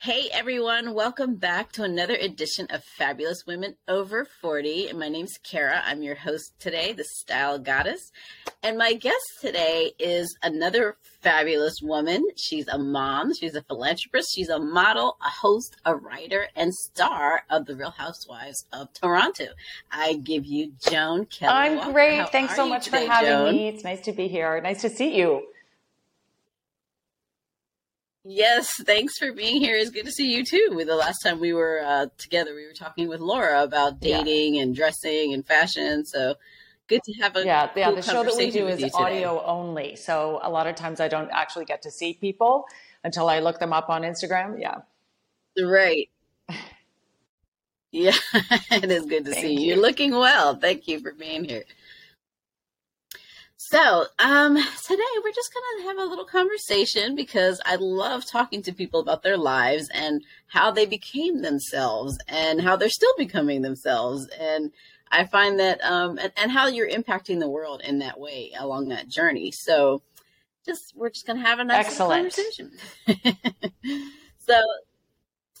Hey everyone, welcome back to another edition of Fabulous Women Over 40. And my name's Kara. I'm your host today, the Style Goddess. And my guest today is another fabulous woman. She's a mom, she's a philanthropist, she's a model, a host, a writer, and star of The Real Housewives of Toronto. I give you Joan Kelly. I'm great. How Thanks so much today, for having Joan? me. It's nice to be here. Nice to see you. Yes, thanks for being here. It's good to see you too. The last time we were uh, together, we were talking with Laura about dating yeah. and dressing and fashion. So good to have a yeah. Yeah, the show that we do is audio only, so a lot of times I don't actually get to see people until I look them up on Instagram. Yeah, right. Yeah, it is good to Thank see you. You're looking well. Thank you for being here. So, um, today we're just going to have a little conversation because I love talking to people about their lives and how they became themselves and how they're still becoming themselves. And I find that, um, and, and how you're impacting the world in that way along that journey. So, just we're just going to have a nice conversation. so,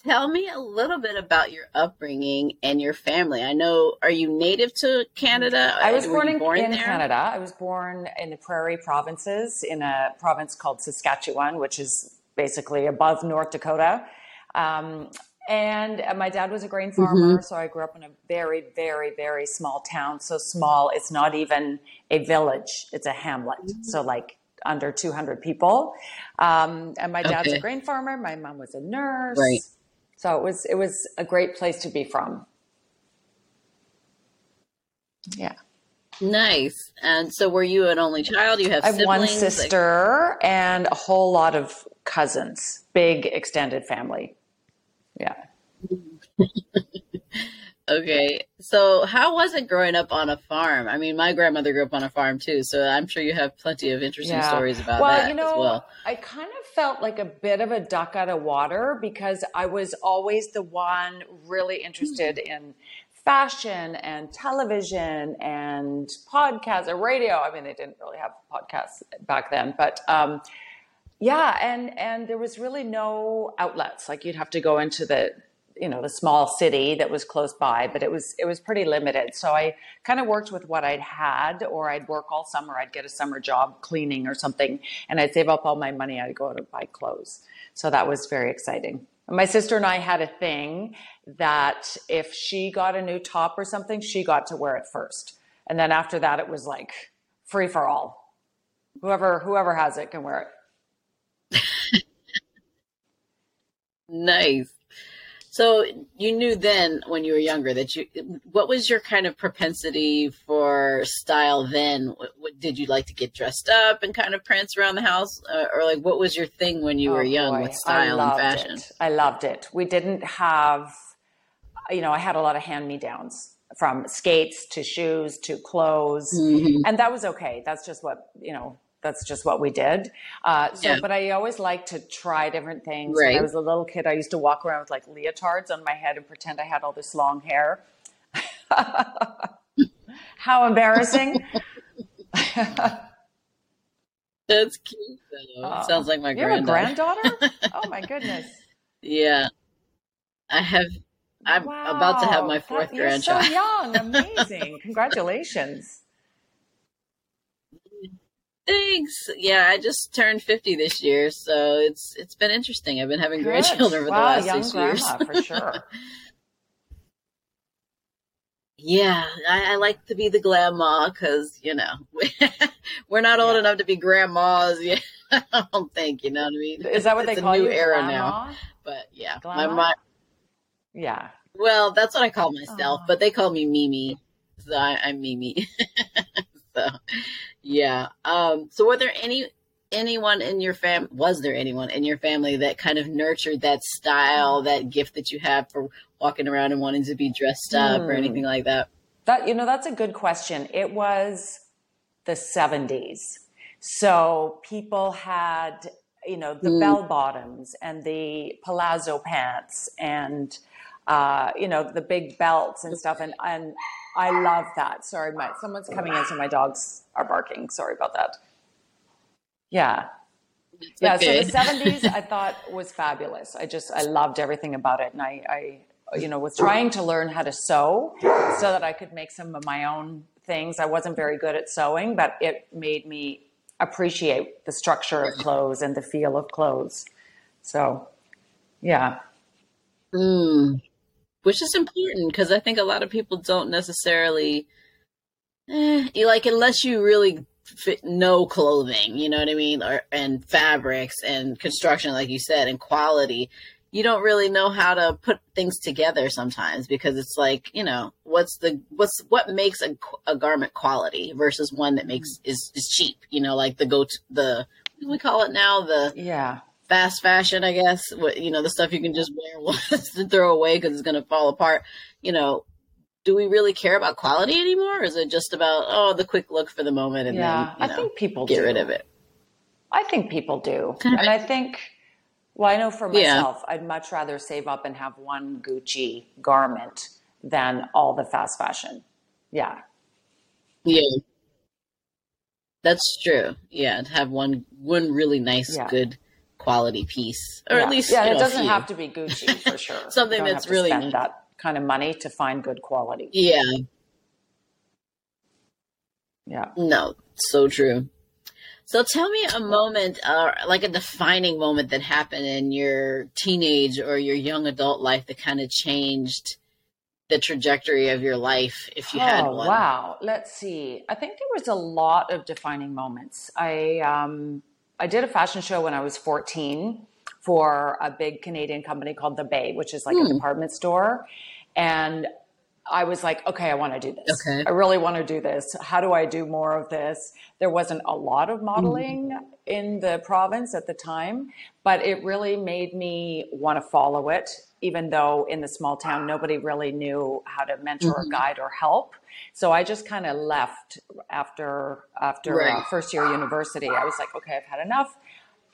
Tell me a little bit about your upbringing and your family. I know, are you native to Canada? I was born, in, born in Canada. I was born in the prairie provinces in a province called Saskatchewan, which is basically above North Dakota. Um, and my dad was a grain farmer, mm-hmm. so I grew up in a very, very, very small town. So small, it's not even a village; it's a hamlet. Mm-hmm. So like under 200 people. Um, and my dad's okay. a grain farmer. My mom was a nurse. Right. So it was it was a great place to be from. Yeah. Nice. And so were you an only child? You have I have one sister like- and a whole lot of cousins. Big extended family. Yeah. okay. So how was it growing up on a farm? I mean, my grandmother grew up on a farm too, so I'm sure you have plenty of interesting yeah. stories about well, that you know, as well. I kind of felt like a bit of a duck out of water because I was always the one really interested hmm. in fashion and television and podcasts or radio. I mean, they didn't really have podcasts back then, but um, yeah, and and there was really no outlets. Like you'd have to go into the you know the small city that was close by but it was it was pretty limited. So i kind of worked with what i'd had or i'd work all summer i'd get a summer job cleaning or something and i'd save up all my money i'd go out and buy clothes. So that was very exciting. My sister and i had a thing that if she got a new top or something she got to wear it first. And then after that it was like free for all. Whoever whoever has it can wear it. Nice so you knew then when you were younger that you what was your kind of propensity for style then? What, what, did you like to get dressed up and kind of prance around the house uh, or like what was your thing when you oh, were young boy. with style and fashion? It. I loved it. We didn't have you know, I had a lot of hand-me-downs from skates to shoes to clothes mm-hmm. and that was okay. That's just what, you know, that's just what we did. Uh, so, yeah. but I always like to try different things. Right. When I was a little kid, I used to walk around with like leotards on my head and pretend I had all this long hair. How embarrassing. That's cute. Though. Sounds like my you granddaughter. Have a granddaughter? oh my goodness. Yeah, I have. I'm wow. about to have my fourth that, grandchild. You're so young. Amazing. Congratulations. Thanks. Yeah, I just turned 50 this year, so it's it's been interesting. I've been having Good. grandchildren for wow, the last six grandma, years. for sure. yeah, I, I, like to be the grandma because you know we're not old yeah. enough to be grandmas yet. I don't think you know what I mean. Is that what it's they call a new you? era grandma? now. But yeah, my, my yeah. Well, that's what I call myself, but they call me Mimi, so I, I'm Mimi. so yeah. Um, so were there any anyone in your fam was there anyone in your family that kind of nurtured that style, that gift that you have for walking around and wanting to be dressed up or anything like that? That you know, that's a good question. It was the 70s. So people had, you know, the mm. bell bottoms and the palazzo pants and uh, you know, the big belts and stuff. And and I love that. Sorry, my someone's coming in, so my dogs are barking. Sorry about that. Yeah. yeah. Okay. So the 70s I thought was fabulous. I just, I loved everything about it. And I, I, you know, was trying to learn how to sew so that I could make some of my own things. I wasn't very good at sewing, but it made me appreciate the structure of clothes and the feel of clothes. So, yeah. Mm. Which is important because I think a lot of people don't necessarily, eh, like, unless you really fit, know clothing, you know what I mean? Or, and fabrics and construction, like you said, and quality you don't really know how to put things together sometimes because it's like you know what's the what's what makes a, a garment quality versus one that makes is is cheap you know like the go to the we call it now? The yeah fast fashion i guess what you know the stuff you can just wear once and throw away because it's going to fall apart you know do we really care about quality anymore or is it just about oh the quick look for the moment and yeah, then you know, i think people get do. rid of it i think people do and i think well, I know for myself, yeah. I'd much rather save up and have one Gucci garment than all the fast fashion. Yeah. Yeah. That's true. Yeah, to have one one really nice, yeah. good quality piece, or yeah. at least yeah, it know, doesn't have to be Gucci for sure. Something that's really spend that kind of money to find good quality. Yeah. Yeah. No, so true. So tell me a moment, uh, like a defining moment that happened in your teenage or your young adult life that kind of changed the trajectory of your life, if you oh, had one. Wow. Let's see. I think there was a lot of defining moments. I um, I did a fashion show when I was 14 for a big Canadian company called The Bay, which is like hmm. a department store, and I was like, okay, I want to do this. Okay. I really want to do this. How do I do more of this? There wasn't a lot of modeling mm-hmm. in the province at the time, but it really made me want to follow it, even though in the small town, nobody really knew how to mentor mm-hmm. or guide or help. So I just kind of left after after uh, right. first year university. I was like, okay, I've had enough.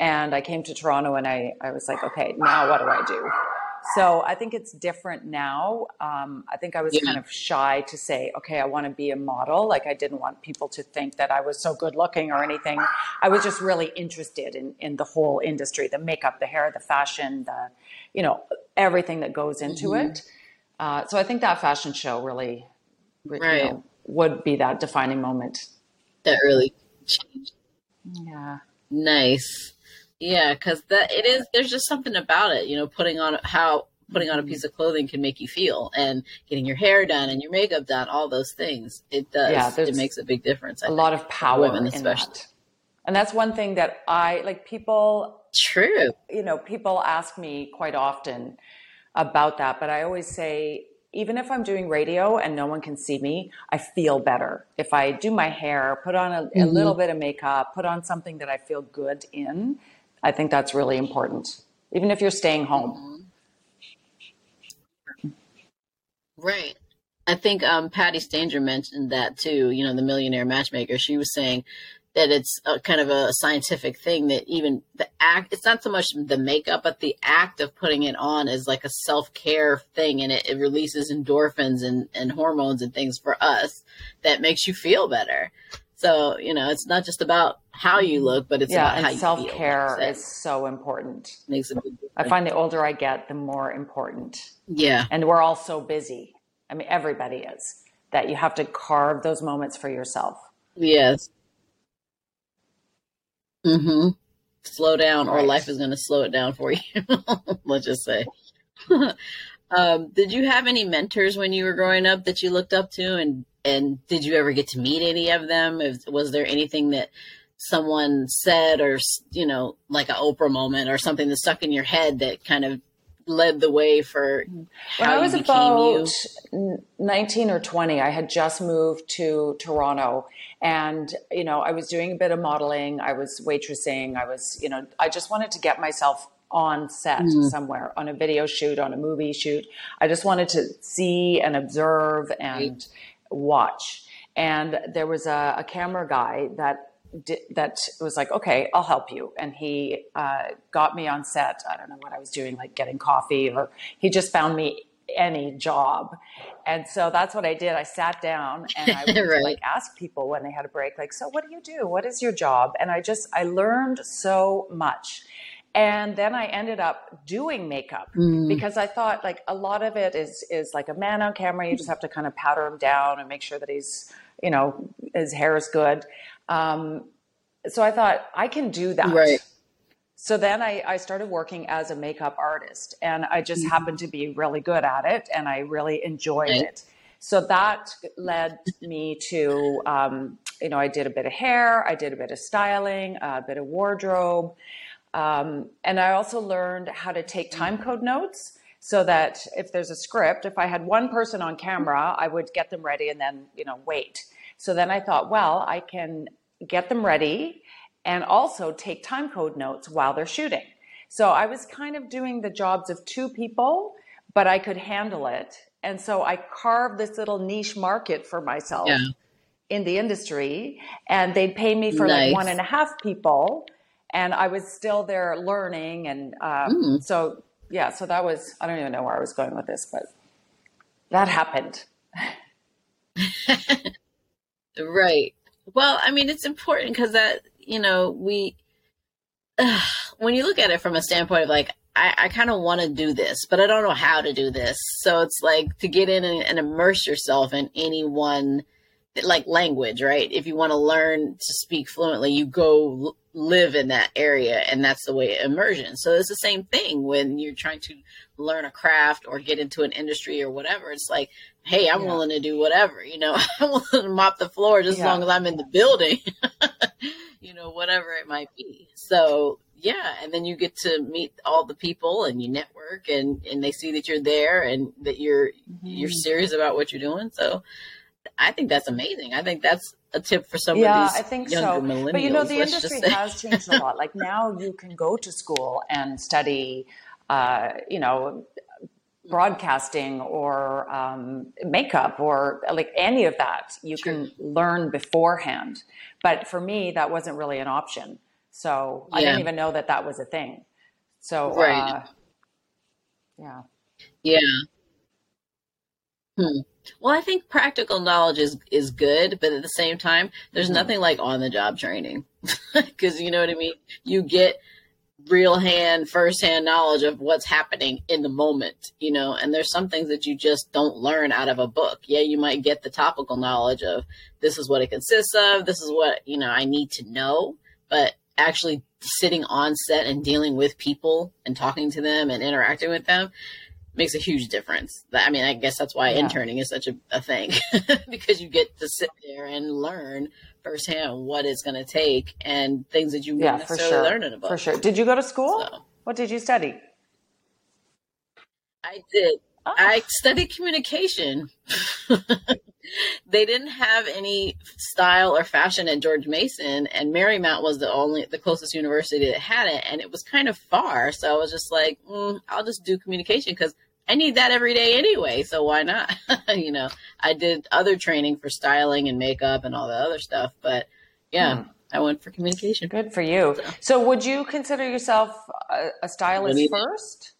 And I came to Toronto and I, I was like, okay, now what do I do? So I think it's different now. Um, I think I was yeah. kind of shy to say, okay, I want to be a model. Like I didn't want people to think that I was so good looking or anything. I was just really interested in, in the whole industry, the makeup, the hair, the fashion, the, you know, everything that goes into mm-hmm. it. Uh, so I think that fashion show really, right. You know, would be that defining moment. That really changed. Yeah. Nice. Yeah, because that it is. There's just something about it, you know, putting on how putting on a piece of clothing can make you feel, and getting your hair done and your makeup done, all those things. It does. Yeah, it makes a big difference. I a think, lot of power women, especially. That. And that's one thing that I like. People, true. You know, people ask me quite often about that, but I always say even if I'm doing radio and no one can see me, I feel better. If I do my hair, put on a, mm-hmm. a, little bit of makeup, put on something that I feel good in, I think that's really important, even if you're staying home. Right. I think um, Patti Stanger mentioned that too. You know, the millionaire matchmaker. She was saying that it's a, kind of a scientific thing that even the act. It's not so much the makeup, but the act of putting it on is like a self care thing, and it, it releases endorphins and, and hormones and things for us that makes you feel better. So, you know, it's not just about how you look, but it's yeah, about you self care is so important. Makes a big I find the older I get, the more important. Yeah. And we're all so busy. I mean, everybody is that you have to carve those moments for yourself. Yes. Mm-hmm. Slow down, right. or life is going to slow it down for you. Let's just say. um, did you have any mentors when you were growing up that you looked up to, and and did you ever get to meet any of them? Was there anything that someone said or, you know, like an Oprah moment or something that stuck in your head that kind of led the way for when I was about you? 19 or 20, I had just moved to Toronto and, you know, I was doing a bit of modeling. I was waitressing. I was, you know, I just wanted to get myself on set mm. somewhere on a video shoot, on a movie shoot. I just wanted to see and observe and, right watch. And there was a, a camera guy that did, that was like, okay, I'll help you. And he uh, got me on set. I don't know what I was doing, like getting coffee, or he just found me any job. And so that's what I did. I sat down and I would Right. like ask people when they had a break, like, so what do you do? What is your job? And I just, I learned so much. And then I ended up doing makeup Mm. because I thought like a lot of it is is like a man on camera. You just have to kind of powder him down and make sure that he's, you know, his hair is good. Um, so I thought I can do that. Right. So then I, I started working as a makeup artist and I just happened to be really good at it and I really enjoyed Right. it. So that led me to, um, you know, I did a bit of hair, I did a bit of styling, a bit of wardrobe. Um, and I also learned how to take time code notes so that if there's a script, if I had one person on camera, I would get them ready and then, you know, wait. So then I thought, well, I can get them ready and also take time code notes while they're shooting. So I was kind of doing the jobs of two people, but I could handle it. And so I carved this little niche market for myself Yeah. in the industry, and they'd pay me for Nice. like one and a half people, and I was still there learning. And um, Mm. so, yeah, so that was, I don't even know where I was going with this, but that happened. Right. Well, I mean, it's important because that, you know, we, when you look at it from a standpoint of like, I, I kind of want to do this, but I don't know how to do this. So it's like to get in and, and immerse yourself in any one, like language, right? If you want to learn to speak fluently, you go live in that area, and that's the way immersion. So it's the same thing when you're trying to learn a craft or get into an industry or whatever. It's like, hey, I'm Yeah. willing to do whatever, you know, I'm willing to mop the floor just as long as I'm in the building, you know, whatever it might be. So yeah, and then you get to meet all the people and you network and and they see that you're there and that you're you're Mm-hmm. serious about what you're doing. So I think that's amazing. I think that's a tip for some yeah, of these I think younger so. millennials. But you know, the industry has changed a lot. Like now, you can go to school and study, uh, you know, broadcasting or um, makeup or like any of that. You can learn beforehand. But for me, that wasn't really an option. So I didn't even know that that was a thing. So Right. uh, yeah, Yeah. Hmm. Well, I think practical knowledge is is good, but at the same time, there's Mhm. nothing like on the job training because you know what I mean. You get real hand, first hand knowledge of what's happening in the moment, you know. And there's some things that you just don't learn out of a book. Yeah, you might get the topical knowledge of this is what it consists of, this is what you know I need to know, but actually sitting on set and dealing with people and talking to them and interacting with them makes a huge difference. I mean, I guess that's why Yeah. interning is such a, a thing because you get to sit there and learn firsthand what it's going to take and things that you yeah, wouldn't for necessarily sure, learn in a book. for sure. Did you go to school? So What did you study? I did. Oh, I studied communication. they didn't have any style or fashion at George Mason, and Marymount was the only, the closest university that had it, and it was kind of far. So I was just like, mm, I'll just do communication because I need that every day anyway. So why not? you know, I did other training for styling and makeup and all the other stuff, but yeah, Hmm. I went for communication. Good for you. So, would you consider yourself a, a stylist you- first?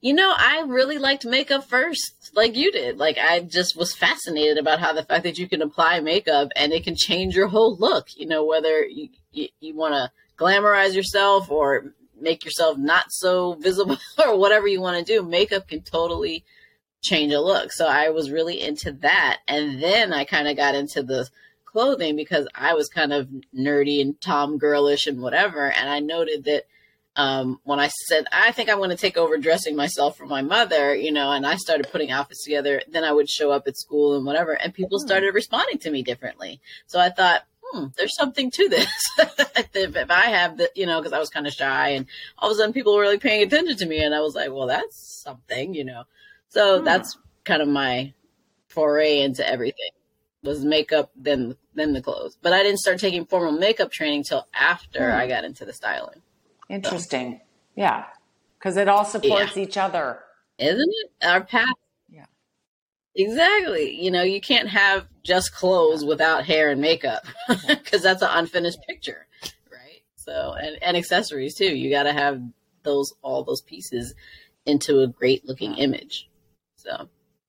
You know, I really liked makeup first, like you did. Like I just was fascinated about how the fact that you can apply makeup and it can change your whole look. You know, whether you you, you want to glamorize yourself or make yourself not so visible or whatever you want to do, makeup can totally change a look. So I was really into that, and then I kind of got into the clothing because I was kind of nerdy and tom girlish and whatever, and I noted that um, when I said, I think I'm going to take over dressing myself for my mother, you know, and I started putting outfits together, then I would show up at school and whatever, and people Hmm. started responding to me differently. So I thought, hmm, there's something to this. if, if I have the, you know, because I was kind of shy, and all of a sudden people were really paying attention to me, and I was like, well, that's something, you know. So Hmm. that's kind of my foray into everything was makeup, then then the clothes. But I didn't start taking formal makeup training till after Hmm. I got into the styling. Interesting. Yeah, because it all supports each other. isn't it? Our path. Yeah. Exactly. You know, you can't have just clothes without hair and makeup because that's an unfinished picture, right? So, and, and accessories too. You got to have those all those pieces into a great looking image. So,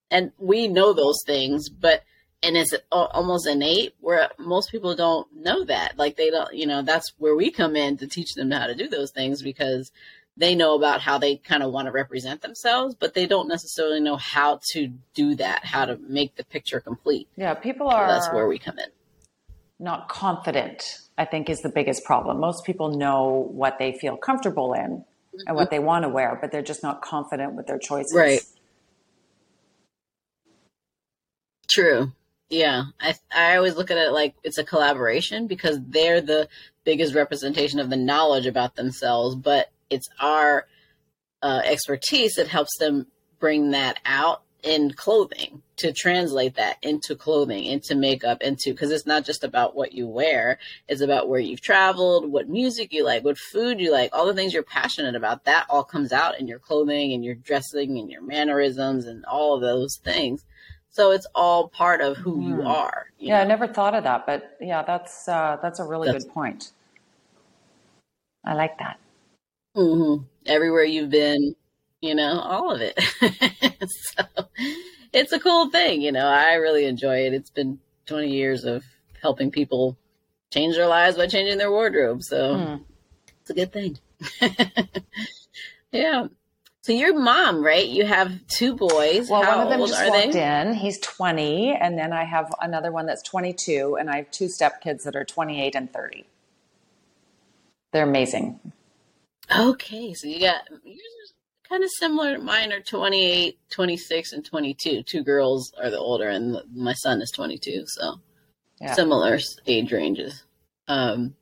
and we know those things, but and it's almost innate where most people don't know that. Like they don't, you know, that's where we come in to teach them how to do those things because they know about how they kind of want to represent themselves, but they don't necessarily know how to do that, how to make the picture complete. Yeah, people are. So that's where we come in. Not confident, I think, is the biggest problem. Most people know what they feel comfortable in mm-hmm. and what mm-hmm. they want to wear, but they're just not confident with their choices. Right. True. Yeah, I I always look at it like it's a collaboration because they're the biggest representation of the knowledge about themselves, but it's our uh, expertise that helps them bring that out in clothing to translate that into clothing into makeup into because it's not just about what you wear it's about where you've traveled what music you like what food you like all the things you're passionate about that all comes out in your clothing and your dressing and your mannerisms and all of those things so it's all part of who mm. you hmm. are you yeah know? i never thought of that but yeah that's uh, that's a really that's, good point i like that mm-hmm. everywhere you've been you know all of it so it's a cool thing you know i really enjoy it it's been 20 years of helping people change their lives by changing their wardrobe so mm. it's a good thing yeah so your mom, right? You have two boys. Well, How one of them just walked they? in. He's 20, and then I have another one that's 22, and I have two stepkids that are 28 and 30. They're amazing. Okay, so you got yours kind of similar. Mine are 28, 26, and 22. Two girls are the older, and my son is 22, so yeah. similar age ranges. Um,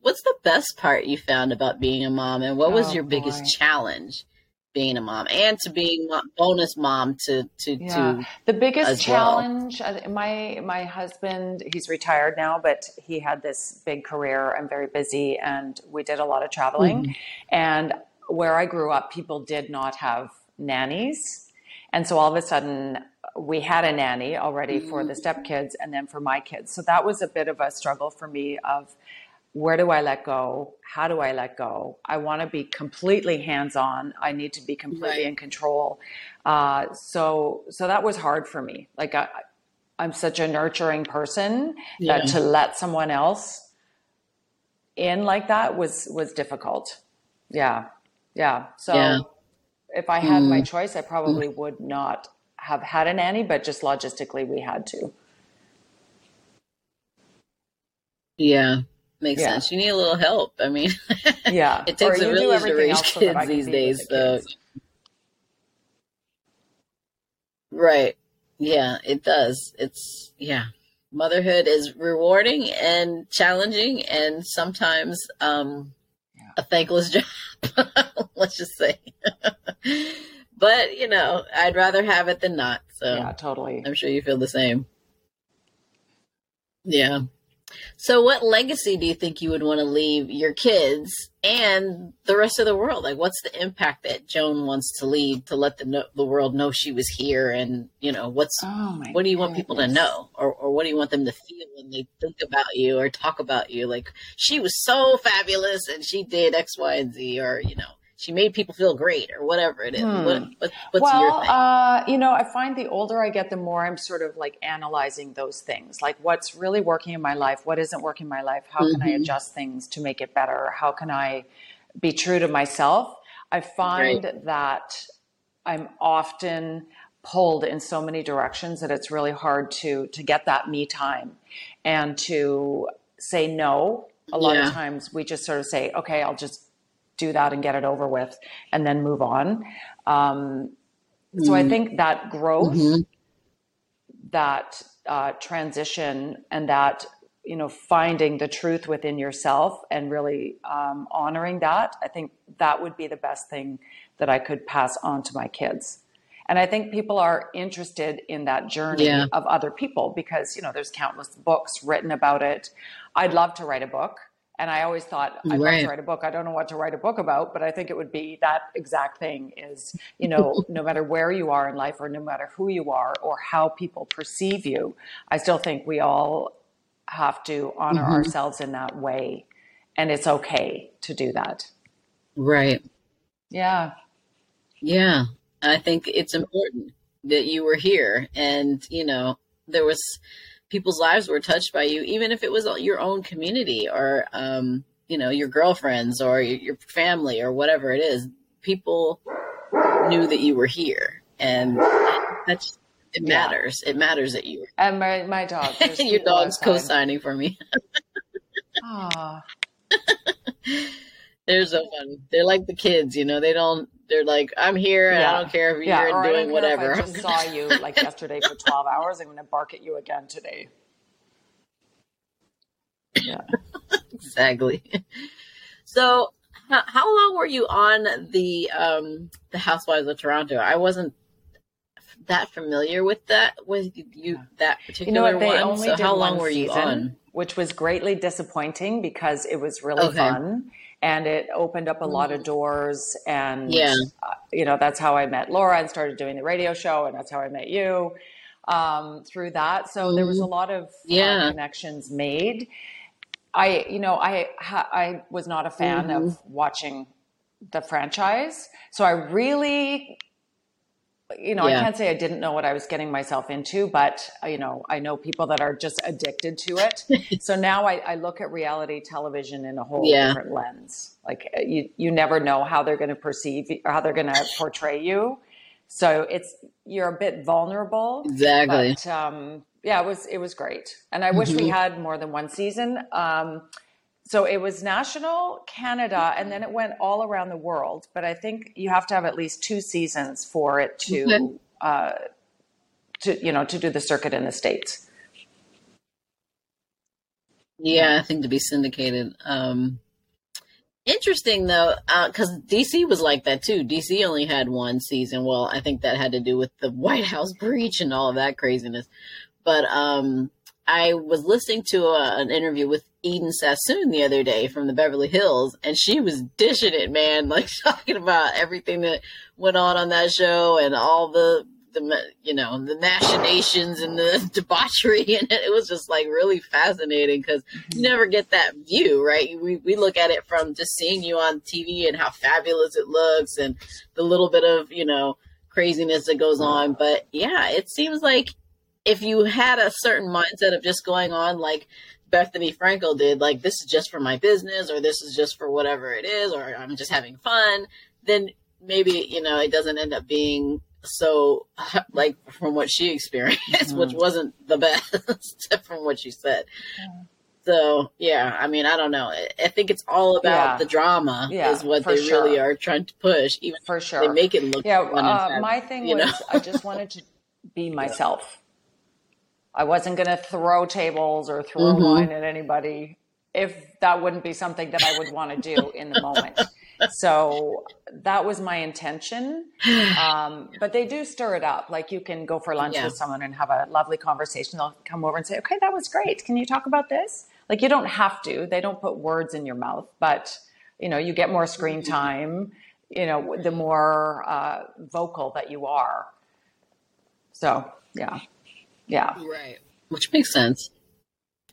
what's the best part you found about being a mom, and what was oh, your biggest challenge? Being a mom and to being bonus mom to to yeah. to the biggest challenge well. Uh, my my husband he's retired now but he had this big career and very busy and we did a lot of traveling mm and where i grew up people did not have nannies and so all of a sudden we had a nanny already mm for the mm-hmm. stepkids and then for my kids so that was a bit of a struggle for me of where do I let go? How do I let go? I want to be completely hands on. I need to be completely right. in control. Uh, so, so that was hard for me. Like I, I'm such a nurturing person yeah. that to let someone else in like that was was difficult. Yeah, yeah. So yeah. if I had mm. my choice, I probably mm. would not have had a nanny, but just logistically, we had to. Yeah, makes yeah. sense. You need a little help. I mean, yeah, it takes a village to raise kids these days. So, kids. right, yeah, it does. It's yeah, motherhood is rewarding and challenging, and sometimes um, yeah. a thankless job. Let's just say. but you know, I'd rather have it than not. So yeah, totally. I'm sure you feel the same. Yeah. So, what legacy do you think you would want to leave your kids and the rest of the world? Like, what's the impact that Joan wants to leave to let the no- the world know she was here? And you know, what's oh what do you want people to know, or or what do you want them to feel when they think about you or talk about you? Like, she was so fabulous and she did X, Y, and Z, or you know, she made people feel great or whatever it is. Hmm. What, what, what's well, your thing? Uh, you know, I find the older I get, the more I'm sort of like analyzing those things, like what's really working in my life, what isn't working in my life, how mm-hmm. can I mm-hmm. adjust things to make it better, how can I be true to myself. I find right. that I'm often pulled in so many directions that it's really hard to to get that me time and to say no a lot yeah. of times we just sort of say okay i'll just do that and get it over with and then move on. Um, mm-hmm. So I mm-hmm. think that growth, mm-hmm. that uh, transition, and that you know finding the truth within yourself and really um, honoring that, I think that would be the best thing that I could pass on to my kids. And I think people are interested in that journey yeah. of other people because you know there's countless books written about it. I'd love to write a book. And I always thought I'd right. love to write a book. I don't know what to write a book about, but I think it would be that exact thing is, you know, no matter where you are in life or no matter who you are or how people perceive you, I still think we all have to honor mm-hmm. ourselves in that way. And it's okay to do that. Right. Yeah. Yeah. I think it's important that you were here and, you know, there was people's lives were touched by you, even if it was your own community or, um, you know, your girlfriends or your family or whatever it is. People knew that you were here and that's, it matters. Yeah. It matters that you. And my my dog. your dog's co-signing for me. Ah. They're so fun. They're like the kids, you know. They don't. They're like, I'm here, and yeah. I don't care if you're yeah, doing whatever. I just saw you like yesterday for 12 hours. I'm going to bark at you again today. Yeah, exactly. So, how, how long were you on the um the Housewives of Toronto? I wasn't that familiar with that with you that particular you know what, one. so how long were you season, on? Which was greatly disappointing because it was really okay. fun and it opened up a lot of mm. doors and yeah. Uh, you know that's how i met laura and started doing the radio show and that's how i met you um, through that so there was a mm. lot of uh, yeah. uh, connections made i you know i i was not a fan mm-hmm. of watching the franchise so i really you know, yeah. I can't say I didn't know what I was getting myself into, but uh, you know, I know people that are just addicted to it. so now I, I, look at reality television in a whole yeah. different lens. Like uh, you, you never know how they're going to perceive or how they're going to portray you. So it's you're a bit vulnerable. Exactly. But, um, yeah, it was it was great, and I mm-hmm. wish we mm-hmm. had more than one season. Um, so it was national, Canada, and then it went all around the world. But I think you have to have at least two seasons for it to, okay. uh, to you know, to do the circuit in the states. Yeah, I think to be syndicated. Um, interesting though, because uh, DC was like that too. DC only had one season. Well, I think that had to do with the White House breach and all of that craziness. But um, I was listening to a, an interview with Eden Sassoon the other day from the Beverly Hills, and she was dishing it, man, like talking about everything that went on on that show and all the the you know the machinations and the debauchery and it. it was just like really fascinating because you mm-hmm. never get that view right we, we look at it from just seeing you on tv and how fabulous it looks and the little bit of you know craziness that goes on but yeah it seems like if you had a certain mindset of just going on like Bethenny Frankel did, like this is just for my business or this is just for whatever it is or I'm just having fun, then maybe, you know, it doesn't end up being so like from what she experienced, mm-hmm. which wasn't the best from what she said. Yeah. So yeah, I mean, I don't know. I think it's all about yeah. the drama yeah, is what they sure. really are trying to push. Even for sure, they make it look. Yeah, uh, my thing was know? I just wanted to be myself. I wasn't going to throw tables or throw mm-hmm. wine at anybody if that wouldn't be something that I would want to do in the moment. so that was my intention. Um, but they do stir it up. Like you can go for lunch yeah. with someone and have a lovely conversation. They'll come over and say, okay, that was great. Can you talk about this? Like you don't have to, they don't put words in your mouth, but you know, you get more screen mm-hmm. time, you know, the more uh, vocal that you are. So yeah. Yeah. Right. Which makes sense.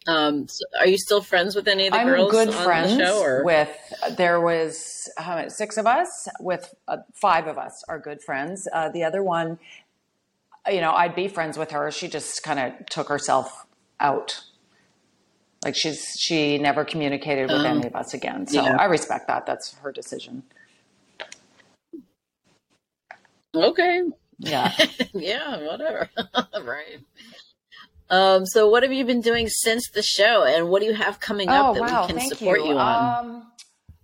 Um, so are you still friends with any of the I'm girls good on friends the show? Or? With there was uh, six of us. With uh, five of us are good friends. Uh, the other one, you know, I'd be friends with her. She just kind of took herself out. Like she's she never communicated with um, any of us again. So yeah. I respect that. That's her decision. Okay. Yeah. yeah, whatever. right. Um, so what have you been doing since the show and what do you have coming up oh, that wow. we can support you, you on? Um,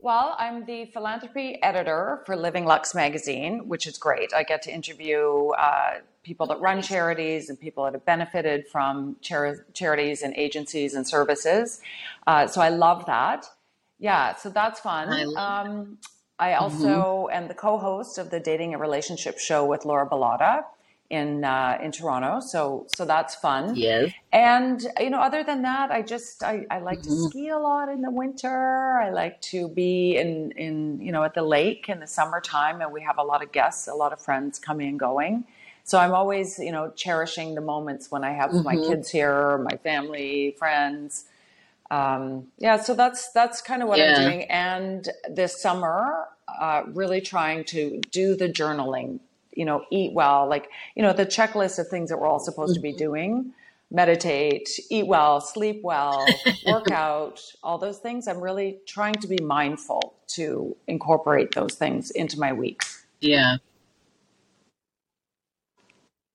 well, I'm the philanthropy editor for Living Lux magazine, which is great. I get to interview uh, people that run charities and people that have benefited from char- charities and agencies and services. Uh, so I love that. Yeah, so that's fun. Um, I mm-hmm. also mm-hmm. am the co-host of the Dating and Relationship Show with Laura Bilotta in uh, in Toronto. So so that's fun. Yes. And you know, other than that, I just I, I like mm-hmm. to ski a lot in the winter. I like to be in in you know at the lake in the summertime, and we have a lot of guests, a lot of friends coming and going. So I'm always you know cherishing the moments when I have mm-hmm. my kids here, my family, friends um, yeah, so that's that's kind of what yeah. I'm doing. And this summer, uh, really trying to do the journaling, you know, eat well, like, you know, the checklist of things that we're all supposed mm-hmm. to be mm-hmm. doing meditate, eat well, sleep well, work out, all those things. I'm really trying to be mindful to incorporate those things into my week. Yeah.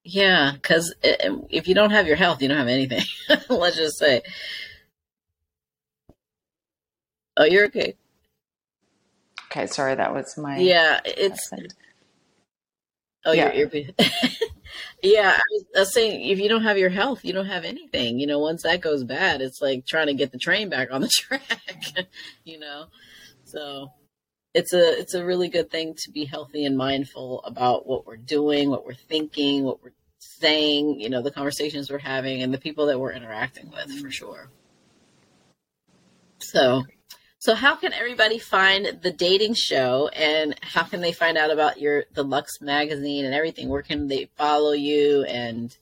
Yeah, because if you don't have your health, you don't have anything. Let's just say. Oh, you're okay. Okay, sorry, that was my. Yeah, it's. Husband. Oh, yeah. you're, you're yeah, I was, I was, saying if you don't have your health, you don't have anything. You know, once that goes bad, it's like trying to get the train back on the track. you know, so it's a it's a really good thing to be healthy and mindful about what we're doing, what we're thinking, what we're saying. You know, the conversations we're having, and the people that we're interacting with, for sure. So so how can everybody find the dating show and how can they find out about your the Lux magazine and everything? Where can they follow you and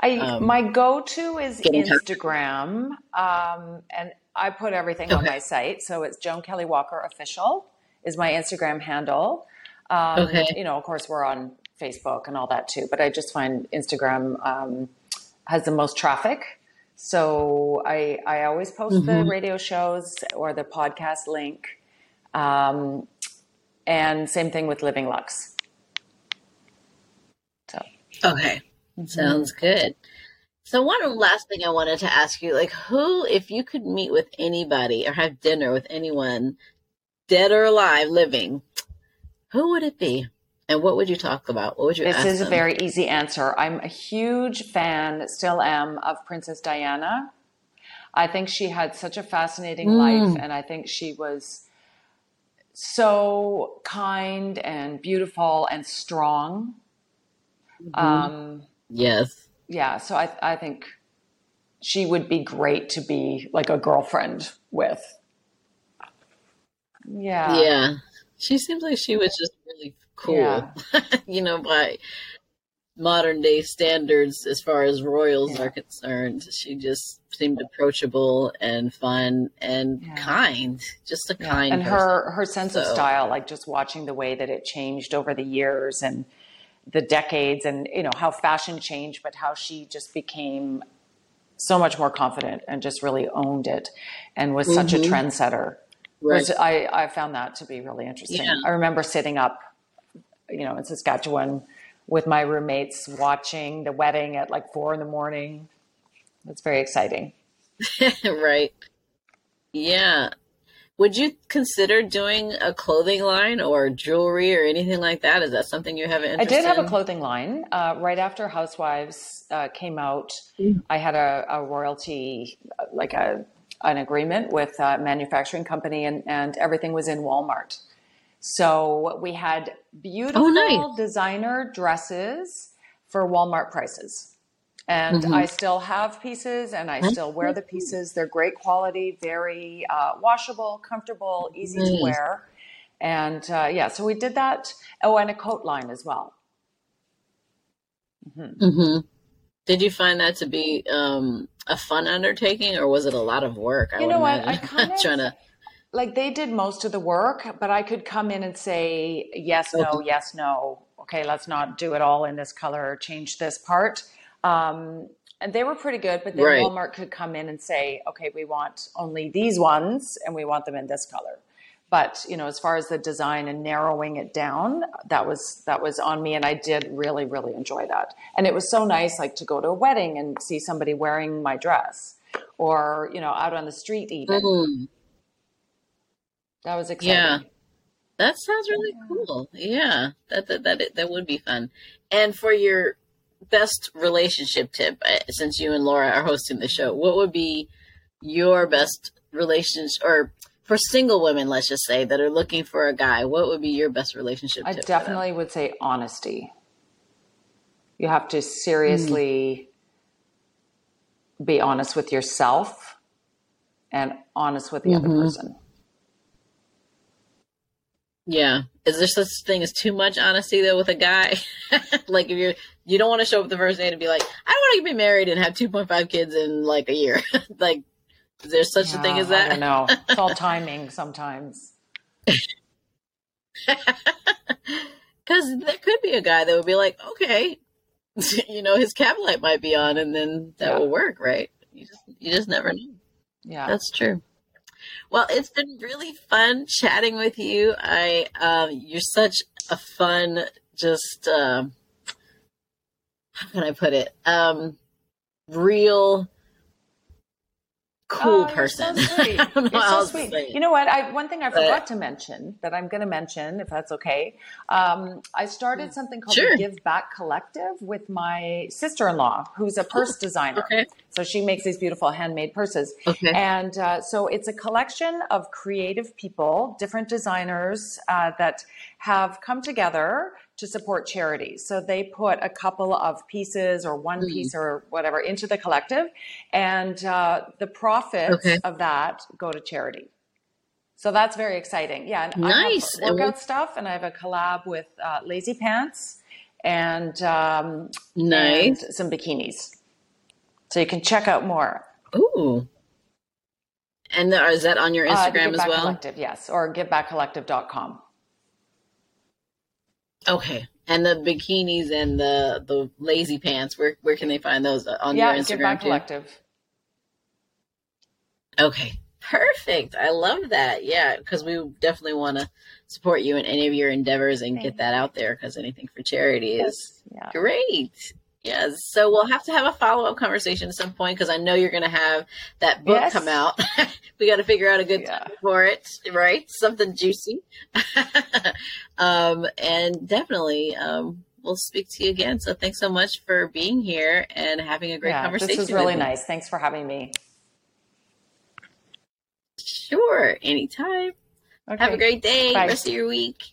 I um, my go-to is Instagram. Um, and I put everything okay. on my site. So it's Joan Kelly Walker official is my Instagram handle. Um, okay. you know, of course we're on Facebook and all that too, but I just find Instagram um, has the most traffic. So I, I always post mm-hmm. the radio shows or the podcast link. Um, and same thing with Living Lux. So. Okay. Mm-hmm. Sounds good. So one last thing I wanted to ask you, like who, if you could meet with anybody or have dinner with anyone, dead or alive, living, who would it be? And what would you talk about? What would you This is them? a very easy answer. I'm a huge fan, still am, of Princess Diana. I think she had such a fascinating mm. life, and I think she was so kind and beautiful and strong. Mm-hmm. Um, yes. Yeah, so I, I think she would be great to be like a girlfriend with. Yeah. Yeah. She seems like she was just really cool, yeah. you know, by modern day standards as far as royals yeah. are concerned. She just seemed approachable and fun and yeah. kind, just a kind. And person. her her sense so. of style, like just watching the way that it changed over the years and the decades, and you know how fashion changed, but how she just became so much more confident and just really owned it, and was mm-hmm. such a mm-hmm. trendsetter. Right. I, I found that to be really interesting. I remember sitting up you know, in Saskatchewan with my roommates watching the wedding at like four in the morning. It's very exciting. right. Yeah. Would you consider doing a clothing line or jewelry or anything like that? Is that something you have an I did have a clothing line. Uh, right after Housewives uh, came out, mm-hmm. I had a, a, royalty, like a an agreement with a manufacturing company, and, and everything was in Walmart. So we had beautiful oh, nice. designer dresses for Walmart prices. And mm-hmm. I still have pieces and I still wear the pieces. They're great quality, very uh, washable, comfortable, easy nice. to wear. And uh, yeah, so we did that. Oh, and a coat line as well. Mm-hmm. Mm-hmm. Did you find that to be um, a fun undertaking or was it a lot of work? I you know what? I kind of trying to like they did most of the work, but I could come in and say yes, no, yes, no. Okay, let's not do it all in this color. Change this part. Um, and they were pretty good, but then right. Walmart could come in and say, okay, we want only these ones, and we want them in this color. But you know, as far as the design and narrowing it down, that was that was on me, and I did really, really enjoy that. And it was so nice, like to go to a wedding and see somebody wearing my dress, or you know, out on the street even. Mm-hmm that was exciting. Yeah. That sounds really cool. Yeah. That that that that would be fun. And for your best relationship tip uh, since you and Laura are hosting the show, what would be your best relationship or for single women, let's just say, that are looking for a guy, what would be your best relationship I definitely would say honesty. You have to seriously mm. be honest with yourself and honest with the mm-hmm. other person. Yeah. Is there such thing as too much honesty though with a guy? like if you're you don't want to show up the first day and be like, I want to be married and have two point five kids in like a year. like is there such yeah, a thing as that? I don't know. It's all timing sometimes. Because there could be a guy that would be like, okay, you know, his cab light might be on, and then that Yeah. will work, right? You just you just never know. Yeah. That's true. Well, it's been really fun chatting with you. I um, you're such a fun, just um how can I put it? Um, real cool Oh, you're person. So sweet. I don't know You're so sweet. You know what? I one thing I But- forgot to mention that I'm going to mention, if that's okay. Um, I started something called Sure. the Give Back Collective with my sister-in-law, who's a purse designer. Okay. So she makes these beautiful handmade purses. Okay. And uh, so it's a collection of creative people, different designers uh, that have come together to support charities. So they put a couple of pieces or one Mm. piece or whatever into the collective, and uh, the profits Okay. of that go to charity. So that's very exciting. Yeah. And Nice. I have workout stuff, and I have a collab with uh, Lazy Pants and, um, Nice. and some bikinis. So you can check out more. Ooh. And the, is that on your Uh, Instagram Give as well? Collective, yes, or givebackcollective.com. Okay. And the bikinis and the the lazy pants, where where can they find those uh, on yeah, your Instagram too? Collective. Okay. Perfect. I love that. Yeah, because we definitely want to support you in any of your endeavors and get that out there because anything for charity is Yeah. great. Yes. So we'll have to have a follow up conversation at some point because I know you're going to have that book Yes. come out. we got to figure out a good Yeah. time for it, right? Something juicy. um, and definitely, um, we'll speak to you again. So thanks so much for being here and having a great yeah, conversation. this was really nice. Thanks for having me. Sure. Anytime. Okay. Have a great day. Bye. Rest of your week.